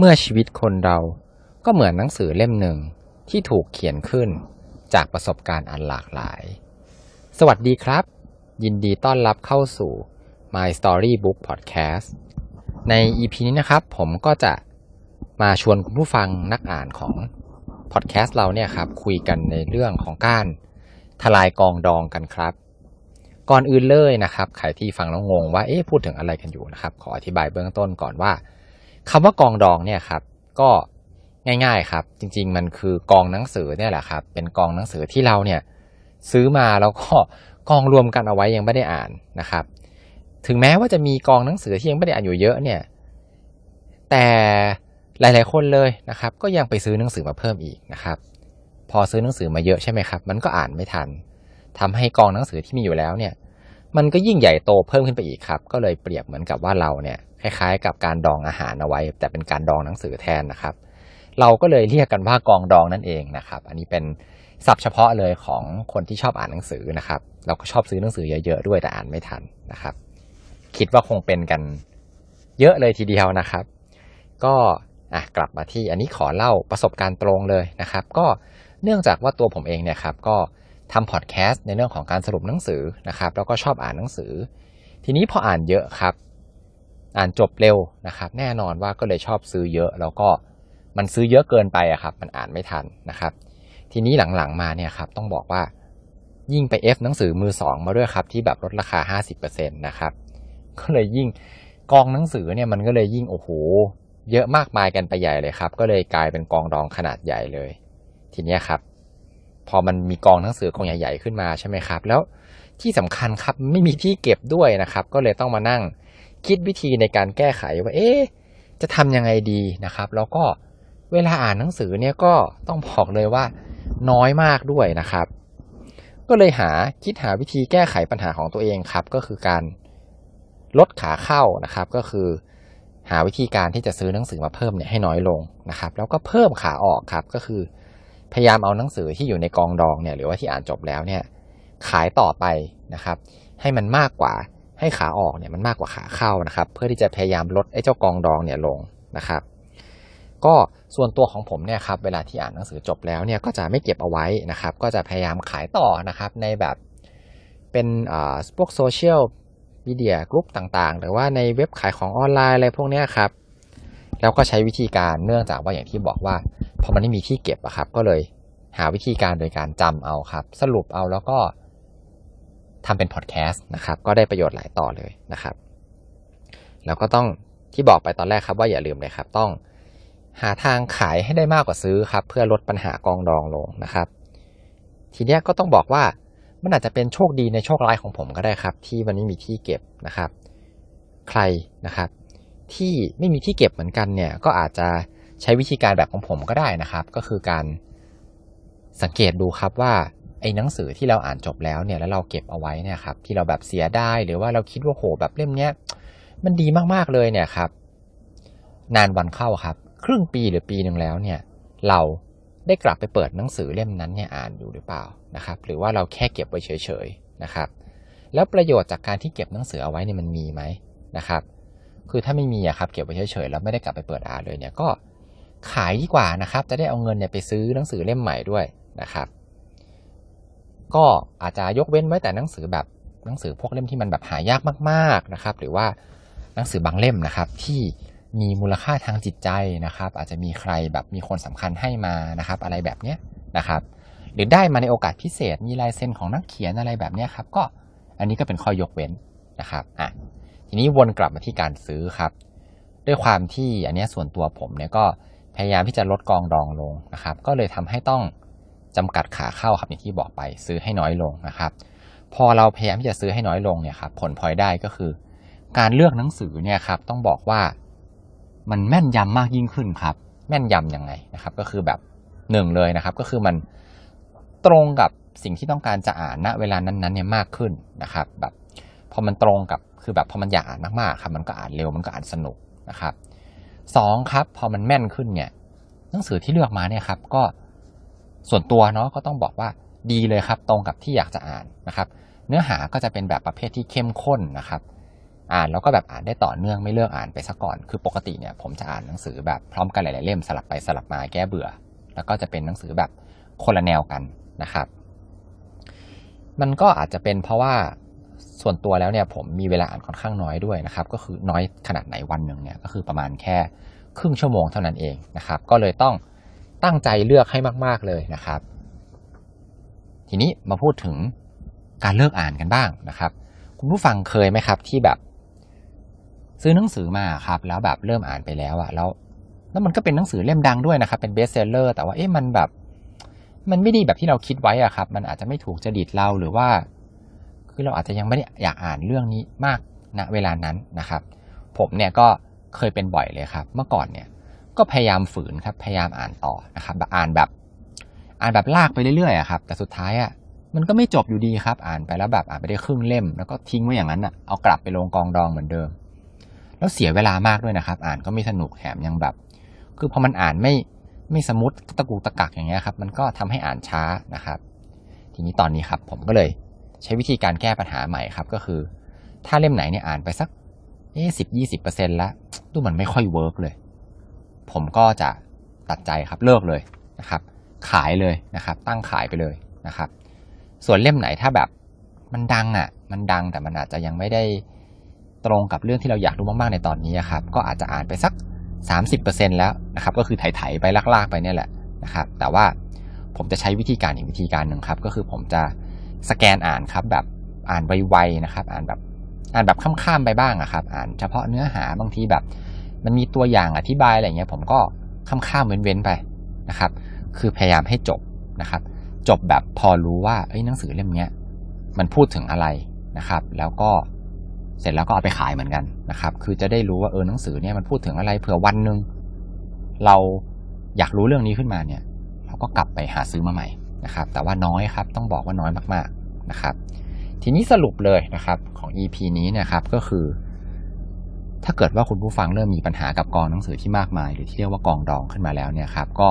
เมื่อชีวิตคนเราก็เหมือนหนังสือเล่มหนึ่งที่ถูกเขียนขึ้นจากประสบการณ์อันหลากหลาย สวัสดีครับ ยินดีต้อนรับเข้าสู่ My Story Book Podcast ใน EP นี้นะครับ ผมก็จะมาชวนคุณผู้ฟังนักอ่านของพอดแคสต์เราเนี่ยครับ คุยกันในเรื่องของการทลายกองดองกันครับ ก่อนอื่นเลยนะครับใครที่ฟังแล้วงงว่าเอ๊ะพูดถึงอะไรกันอยู่นะครับ ขออธิบายเบื้องต้นก่อนว่า คำว่ากองดองเนี่ยครับ ก็ง่ายๆครับ จริง ๆ มันคือกองหนังสือเนี่ยแหละครับ เป็นกองหนังสือที่เราเนี่ยซื้อมาแล้วก็กองรวมกันเอาไว้ยังไม่ได้อ่านนะครับ ถึงแม้ว่าจะมีกองหนังสือที่ยังไม่ได้อ่านอยู่เยอะเนี่ย แต่หลาย ๆ คนเลยนะครับ ก็ยังไปซื้อหนังสือมาเพิ่มอีกนะครับ พอซื้อหนังสือมาเยอะใช่ไหมครับ มันก็อ่านไม่ทันทำให้กองหนังสือที่มีอยู่แล้วเนี่ย มันก็ยิ่งใหญ่โตเพิ่มขึ้นไปอีกครับ ก็เลยเปรียบเหมือนกับว่าเราเนี่ย คล้ายๆ กับการดองอาหารเอาไว้ แต่เป็นการดองหนังสือแทนนะครับ เราก็เลยเรียกกันว่ากองดองนั่นเองนะครับ อันนี้เป็นศัพท์เฉพาะเลยของคนที่ชอบอ่านหนังสือนะครับ เราก็ชอบซื้อหนังสือเยอะๆด้วยแต่อ่านไม่ทันนะครับ คิดว่าคงเป็นกันเยอะเลยทีเดียวนะครับ ก็อะกลับมาที่อันนี้ขอเล่าประสบการณ์ตรงเลยนะครับ ก็เนื่องจากว่าตัวผมเองเนี่ยครับก็ทำพอดแคสต์ในเรื่องของการสรุปหนังสือนะครับ แล้วก็ชอบอ่านหนังสือ ทีนี้พออ่านเยอะครับ อ่านจบเร็วนะครับ แน่นอนว่าก็เลยชอบซื้อเยอะแล้วก็มันซื้อเยอะเกินไปอะครับ มันอ่านไม่ทันนะครับ ทีนี้หลังๆมาเนี่ยครับต้องบอกว่ายิ่งไป F หนังสือมือสองมาด้วยครับที่แบบลดราคา 50%นะครับก็เลยยิ่งกองหนังสือเนี่ยมันก็เลยยิ่งโอ้โหเยอะมากมายกันไปใหญ่เลยครับ ก็เลยกลายเป็นกองดองขนาดใหญ่เลย ทีนี้ครับ พอมันมีกองหนังสือกองใหญ่ ๆ ขึ้นมาใช่ไหมครับ แล้วที่สำคัญครับไม่มีที่เก็บด้วยนะครับ ก็เลยต้องมานั่ง คิดวิธีในการแก้ไขว่า เอ๊จะทำยังไงดีนะครับ แล้วก็เวลาอ่านหนังสือเนี่ยก็ต้องบอกเลยว่าน้อยมากด้วยนะครับ ก็เลยหาคิดหาวิธีแก้ไขปัญหาของตัวเองครับ ก็คือการลดขาเข้านะครับ ก็คือหาวิธีการที่จะซื้อหนังสือมาเพิ่มเนี่ยให้น้อยลงนะครับ แล้วก็เพิ่มขาออกครับ ก็คือพยายามเอาหนังสือที่อยู่ในกองดองเนี่ยหรือว่าที่อ่านจบแล้วเนี่ยขายต่อไปนะครับ ให้มันมากกว่า ให้ขาออกเนี่ยมันมากกว่าขาเข้านะครับ เพื่อที่จะพยายามลดไอ้เจ้ากองดองเนี่ยลงนะครับ ก็ส่วนตัวของผมเนี่ยครับเวลาที่อ่านหนังสือจบแล้วเนี่ยก็จะไม่เก็บเอาไว้นะครับ ก็จะพยายามขายต่อนะครับในแบบเป็นพวกโซเชียลมีเดียกรุ๊ปต่างๆ หรือว่าในเว็บขายของออนไลน์อะไรพวกนี้ครับแล้วก็ใช้วิธีการเนื่องจากว่าอย่างที่บอกว่าพอมันไม่มีที่เก็บอะครับ ก็เลยหาวิธีการโดยการจำเอาครับ สรุปเอาแล้วก็ ทำเป็นพอดแคสต์นะครับ ก็ได้ประโยชน์หลายต่อเลยนะครับ แล้วก็ต้องที่บอกไปตอนแรกครับว่าอย่าลืมเลยครับ ต้องหาทางขายให้ได้มากกว่าซื้อครับ เพื่อลดปัญหากองดองลงนะครับ ทีนี้ก็ต้องบอกว่ามันอาจจะเป็นโชคดีในโชคร้ายของผมก็ได้ครับ ที่มันไม่มีที่เก็บนะครับ ใครนะครับ ที่ไม่มีที่เก็บเหมือนกันเนี่ยก็อาจจะใช้วิธีการแบบของผมก็ได้นะครับ ก็คือการสังเกตดูครับว่า ไอ้หนังสือที่เราอ่านจบแล้วเนี่ยแล้วเราเก็บเอาไว้เนี่ยครับที่เราแบบเสียได้หรือว่าเราคิดว่าโหแบบเล่มเนี้ยมันดีมากๆเลยเนี่ยครับ นานวันเข้าครับ ครึ่งปีหรือปีหนึ่งแล้วเนี่ย เราได้กลับไปเปิดหนังสือเล่มนั้นเนี่ยอ่านอยู่หรือเปล่านะครับ หรือว่าเราแค่เก็บไว้เฉยๆนะครับ แล้วประโยชน์จากการที่เก็บหนังสือเอาไว้เนี่ยมันมีไหมนะครับ คือถ้าไม่มีอะครับเก็บไว้เฉยๆแล้วไม่ได้กลับไปเปิดอ่านเลยเนี่ยก็ขายดีกว่านะครับ จะได้เอาเงินเนี่ยไปซื้อหนังสือเล่มใหม่ด้วยนะครับ ก็อาจจะยกเว้นไว้แต่หนังสือแบบหนังสือพวกเล่มที่มันแบบหายากมากๆนะครับ หรือว่าหนังสือบางเล่มนะครับ ที่มีมูลค่าทางจิตใจนะครับ อาจจะมีใครแบบมีคนสำคัญให้มานะครับ อะไรแบบเนี้ยนะครับ หรือได้มาในโอกาสพิเศษ มีลายเซ็นของนักเขียนอะไรแบบเนี้ยครับ ก็อันนี้ก็เป็นข้อยกเว้นนะครับอะทีนี้วนกลับมาที่การซื้อครับ ด้วยความที่อันนี้ส่วนตัวผมเนี่ยก็พยายามที่จะลดกองดองลงนะครับ ก็เลยทำให้ต้อง จำกัดขาเข้าครับอย่างที่บอกไปซื้อให้น้อยลงนะครับ พอเราพยายามที่จะซื้อให้น้อยลงเนี่ยครับผลพลอยได้ก็คือ การเลือกหนังสือเนี่ยครับต้องบอกว่ามันแม่นยำมากยิ่งขึ้นครับ แม่นยำยังไงนะครับ ก็คือแบบหนึ่งเลยนะครับ ก็คือมันตรงกับสิ่งที่ต้องการจะอ่านณเวลานั้นๆเนี่ยมากขึ้นนะครับ แบบพอมันตรงกับคือแบบพอมันอยากอ่านมากๆครับ มันก็อ่านเร็วมันก็อ่านสนุกนะครับสองครับ พอมันแม่นขึ้นเนี่ยหนังสือที่เลือกมาเนี่ยครับ ก็ ส่วนตัวเนาะก็ต้องบอกว่าดีเลยครับ ตรงกับที่อยากจะอ่านนะครับ เนื้อหาก็จะเป็นแบบประเภทที่เข้มข้นนะครับ อ่านแล้วก็แบบอ่านได้ต่อเนื่องไม่เลิกอ่านไปซะก่อน คือปกติเนี่ยผมจะอ่านหนังสือแบบพร้อมกันหลายๆเล่มสลับไปสลับมาแก้เบื่อ แล้วก็จะเป็นหนังสือแบบคนละแนวกันนะครับ มันก็อาจจะเป็นเพราะว่าส่วนตัวแล้วเนี่ยผมมีเวลาอ่านค่อนข้างน้อยด้วยนะครับ ก็คือน้อยขนาดไหนวันหนึ่งเนี่ยก็คือประมาณแค่ครึ่งชั่วโมงเท่านั้นเองนะครับ ก็เลยต้อง ตั้งใจเลือกให้มาก ๆ เลยนะครับ ทีนี้มาพูดถึงการเลิกอ่านกันบ้างนะครับ คุณผู้ฟังเคยไหมครับที่แบบ ซื้อหนังสือมาครับ แล้วแบบเริ่มอ่านไปแล้วอะแล้ว แล้วมันก็เป็นหนังสือเล่มดังด้วยนะครับ เป็น bestseller แต่ว่าเอ๊ะมันแบบ มันไม่ดีแบบที่เราคิดไว้อะครับ มันอาจจะไม่ถูกจริตเราหรือว่า คือเราอาจจะยังไม่ได้อยากอ่านเรื่องนี้มากณเวลานั้นนะครับ ผมเนี่ยก็เคยเป็นบ่อยเลยครับ เมื่อก่อนเนี่ย ก็พยายามฝืนครับ พยายามอ่านต่อนะครับอ่านแบบ อ่านแบบลากไปเรื่อยๆครับ แต่สุดท้ายอะมันก็ไม่จบอยู่ดีครับ อ่านไปแล้วแบบอ่านไปได้ครึ่งเล่ม แล้วก็ทิ้งไว้อย่างนั้นอะเอากลับไปลงกองดองเหมือนเดิม แล้วเสียเวลามากด้วยนะครับ อ่านก็ไม่สนุกแถมยังแบบ คือพอมันอ่านไม่ไม่สมุดตะกูตะกักอย่างเงี้ยครับ มันก็ทำให้อ่านช้านะครับ ทีนี้ตอนนี้ครับ ผมก็เลยใช้วิธีการแก้ปัญหาใหม่ครับ ก็คือ ถ้าเล่มไหนเนี่ยอ่านไปสักเอ๊สิบยี่สิบเปอร์เซ็นต์แล้วดูมันไม่ค่อย work เลย ผมก็จะตัดใจครับเลิกเลยนะครับ ขายเลยนะครับ ตั้งขายไปเลยนะครับ ส่วนเล่มไหนถ้าแบบมันดังอะ มันดังแต่มันอาจจะยังไม่ได้ตรงกับเรื่องที่เราอยากรู้มากๆในตอนนี้ครับ ก็อาจจะอ่านไปสัก 30%แล้วนะครับ ก็คือไถๆไปลากๆไปเนี่ยแหละนะครับ แต่ว่าผมจะใช้วิธีการอีกวิธีการหนึ่งครับ ก็คือผมจะสแกนอ่านครับ แบบอ่านไวๆนะครับ อ่านแบบอ่านแบบข้ามๆไปบ้างอะครับ อ่านเฉพาะเนื้อหาบางทีแบบ มันมีตัวอย่างอธิบายอะไรเงี้ยผมก็ข้ามๆเว้นๆไปนะครับ คือพยายามให้จบนะครับ จบแบบพอรู้ว่าเอ้ยหนังสือเล่มเนี้ยมันพูดถึงอะไรนะครับ แล้วก็เสร็จแล้วก็เอาไปขายเหมือนกันนะครับ คือจะได้รู้ว่าเออหนังสือเนี่ยมันพูดถึงอะไรเผื่อวันหนึ่งเราอยากรู้เรื่องนี้ขึ้นมาเนี่ย เราก็กลับไปหาซื้อมาใหม่นะครับ แต่ว่าน้อยครับ ต้องบอกว่าน้อยมากๆนะครับ ทีนี้สรุปเลยนะครับของ EP นี้นะครับก็คือ ถ้าเกิดว่าคุณผู้ฟังเริ่มมีปัญหากับกองหนังสือที่มากมาย หรือที่เรียกว่ากองดองขึ้นมาแล้วเนี่ยครับก็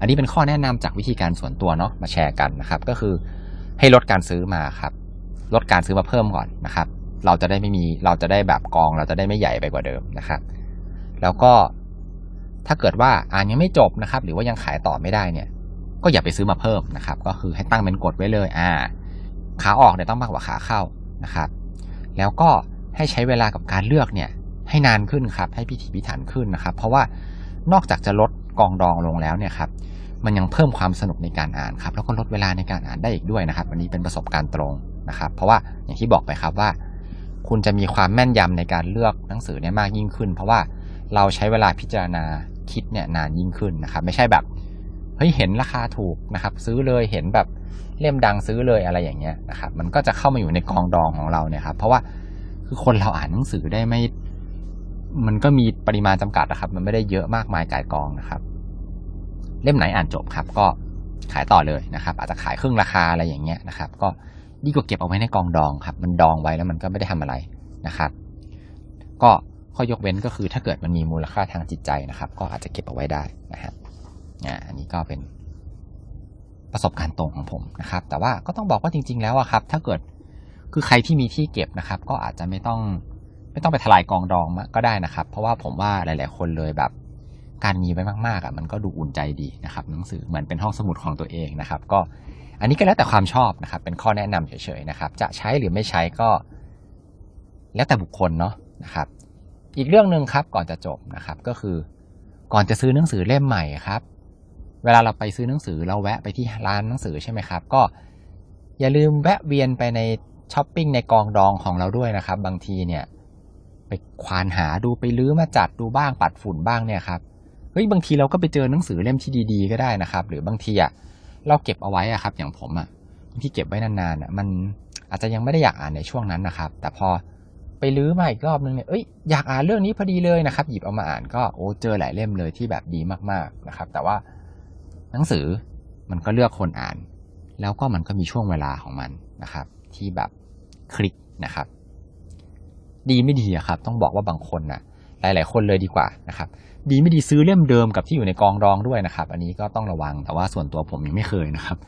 อันนี้เป็นข้อแนะนำจากวิธีการส่วนตัวเนาะมาแชร์กันนะครับ ก็คือให้ลดการซื้อมาครับลดการซื้อมาเพิ่มก่อนนะครับ เราจะได้ไม่มีเราจะได้แบบกองเราจะได้ไม่ใหญ่ไปกว่าเดิมนะครับ แล้วก็ถ้าเกิดว่าอ่านยังไม่จบนะครับ หรือว่ายังขายต่อไม่ได้เนี่ย ก็อย่าไปซื้อมาเพิ่มนะครับ ก็คือให้ตั้งเป็นกฎไว้เลยอ่าขาออกเนี่ยต้องมากกว่าขาเข้านะครับ แล้วก็ให้ใช้เวลากับการเลือกเนี่ย ให้นานขึ้นครับ ให้พิถีพิถันขึ้นนะครับ เพราะว่านอกจากจะลดกองดองลงแล้วเนี่ยครับมันยังเพิ่มความสนุกในการอ่านครับ แล้วก็ลดเวลาในการอ่านได้อีกด้วยนะครับ อันนี้เป็นประสบการณ์ตรงนะครับ เพราะว่าอย่างที่บอกไปครับว่า คุณจะมีความแม่นยำในการเลือกหนังสือเนี่ยมากยิ่งขึ้น เพราะว่าเราใช้เวลาพิจารณาคิดเนี่ยนานยิ่งขึ้นนะครับ ไม่ใช่แบบเฮ้ยเห็นราคาถูกนะครับ ซื้อเลยเห็นแบบเล่มดังซื้อเลยอะไรอย่างเงี้ยนะครับ มันก็จะเข้ามาอยู่ในกองดองของเราเนี่ยครับ เพราะว่าคือคนเราอ่านหนังสือได้ไม่ มันก็มีปริมาณจำกัดนะครับ มันไม่ได้เยอะมากมายก่ายกองนะครับ เล่มไหนอ่านจบครับ ก็ขายต่อเลยนะครับ อาจจะขายครึ่งราคาอะไรอย่างเงี้ยนะครับ ก็ดีกว่าเก็บเอาไว้ในกองดองครับ มันดองไว้แล้วมันก็ไม่ได้ทำอะไรนะครับ ก็ข้อยกเว้นก็คือถ้าเกิดมันมีมูลค่าทางจิตใจนะครับ ก็อาจจะเก็บเอาไว้ได้นะฮะอันนี้ก็เป็นประสบการณ์ตรงของผมนะครับ แต่ว่าก็ต้องบอกว่าจริง ๆ แล้วอะครับ ถ้าเกิดคือใครที่มีที่เก็บนะครับ ก็อาจจะไม่ต้อง ไม่ต้องไปทลายกองดองก็ได้นะครับ เพราะว่าผมว่าหลาย ๆ คนเลยแบบการมีไว้มากๆอะมันก็ดูอุ่นใจดีนะครับหนังสือเหมือนเป็นห้องสมุดของตัวเองนะครับ ก็อันนี้ก็แล้วแต่ความชอบนะครับ เป็นข้อแนะนำเฉยๆนะครับ จะใช้หรือไม่ใช้ก็ แล้วแต่บุคคลเนาะนะครับ อีกเรื่องหนึ่งครับก่อนจะจบนะครับ ก็คือ ก่อนจะซื้อหนังสือเล่มใหม่ครับ เวลาเราไปซื้อหนังสือเราแวะไปที่ร้านหนังสือใช่ไหมครับ ก็อย่าลืมแวะเวียนไปในช้อปปิ้งในกองดองของเราด้วยนะครับ บางทีเนี่ย ไปควานหาดูไปลื้อมาจัดดูบ้างปัดฝุ่นบ้างเนี่ยครับเฮ้ยบางทีเราก็ไปเจอหนังสือเล่มที่ดีๆก็ได้นะครับ หรือบางทีอะเราเก็บเอาไว้อะครับ อย่างผมอะที่เก็บไว้นานๆอะมันอาจจะยังไม่ได้อยากอ่านในช่วงนั้นนะครับ แต่พอไปลื้อมาอีกรอบนึงเนี่ยเอ้ยอยากอ่านเรื่องนี้พอดีเลยนะครับ หยิบเอามาอ่านก็โอ้เจอหลายเล่มเลยที่แบบดีมากๆนะครับ แต่ว่าหนังสือมันก็เลือกคนอ่าน แล้วก็มันก็มีช่วงเวลาของมันนะครับ ที่แบบคลิกนะครับ ดีไม่ดีอะครับ ต้องบอกว่าบางคนนะหลาย ๆ คนเลยดีกว่านะครับ ดีไม่ดีซื้อเล่มเดิมกับที่อยู่ในกองดองด้วยนะครับ อันนี้ก็ต้องระวังแต่ว่าส่วนตัวผมยังไม่เคยนะครับ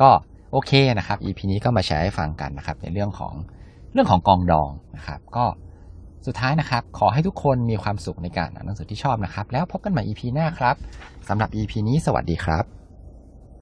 ก็โอเคนะครับ EP นี้ก็มาแชร์ให้ฟังกันนะครับ ในเรื่องของเรื่องของกองดองนะครับ ก็สุดท้ายนะครับ ขอให้ทุกคนมีความสุขในการอ่านหนังสือที่ชอบนะครับ แล้วพบกันใหม่ EP หน้าครับสำหรับ EP นี้สวัสดีครับ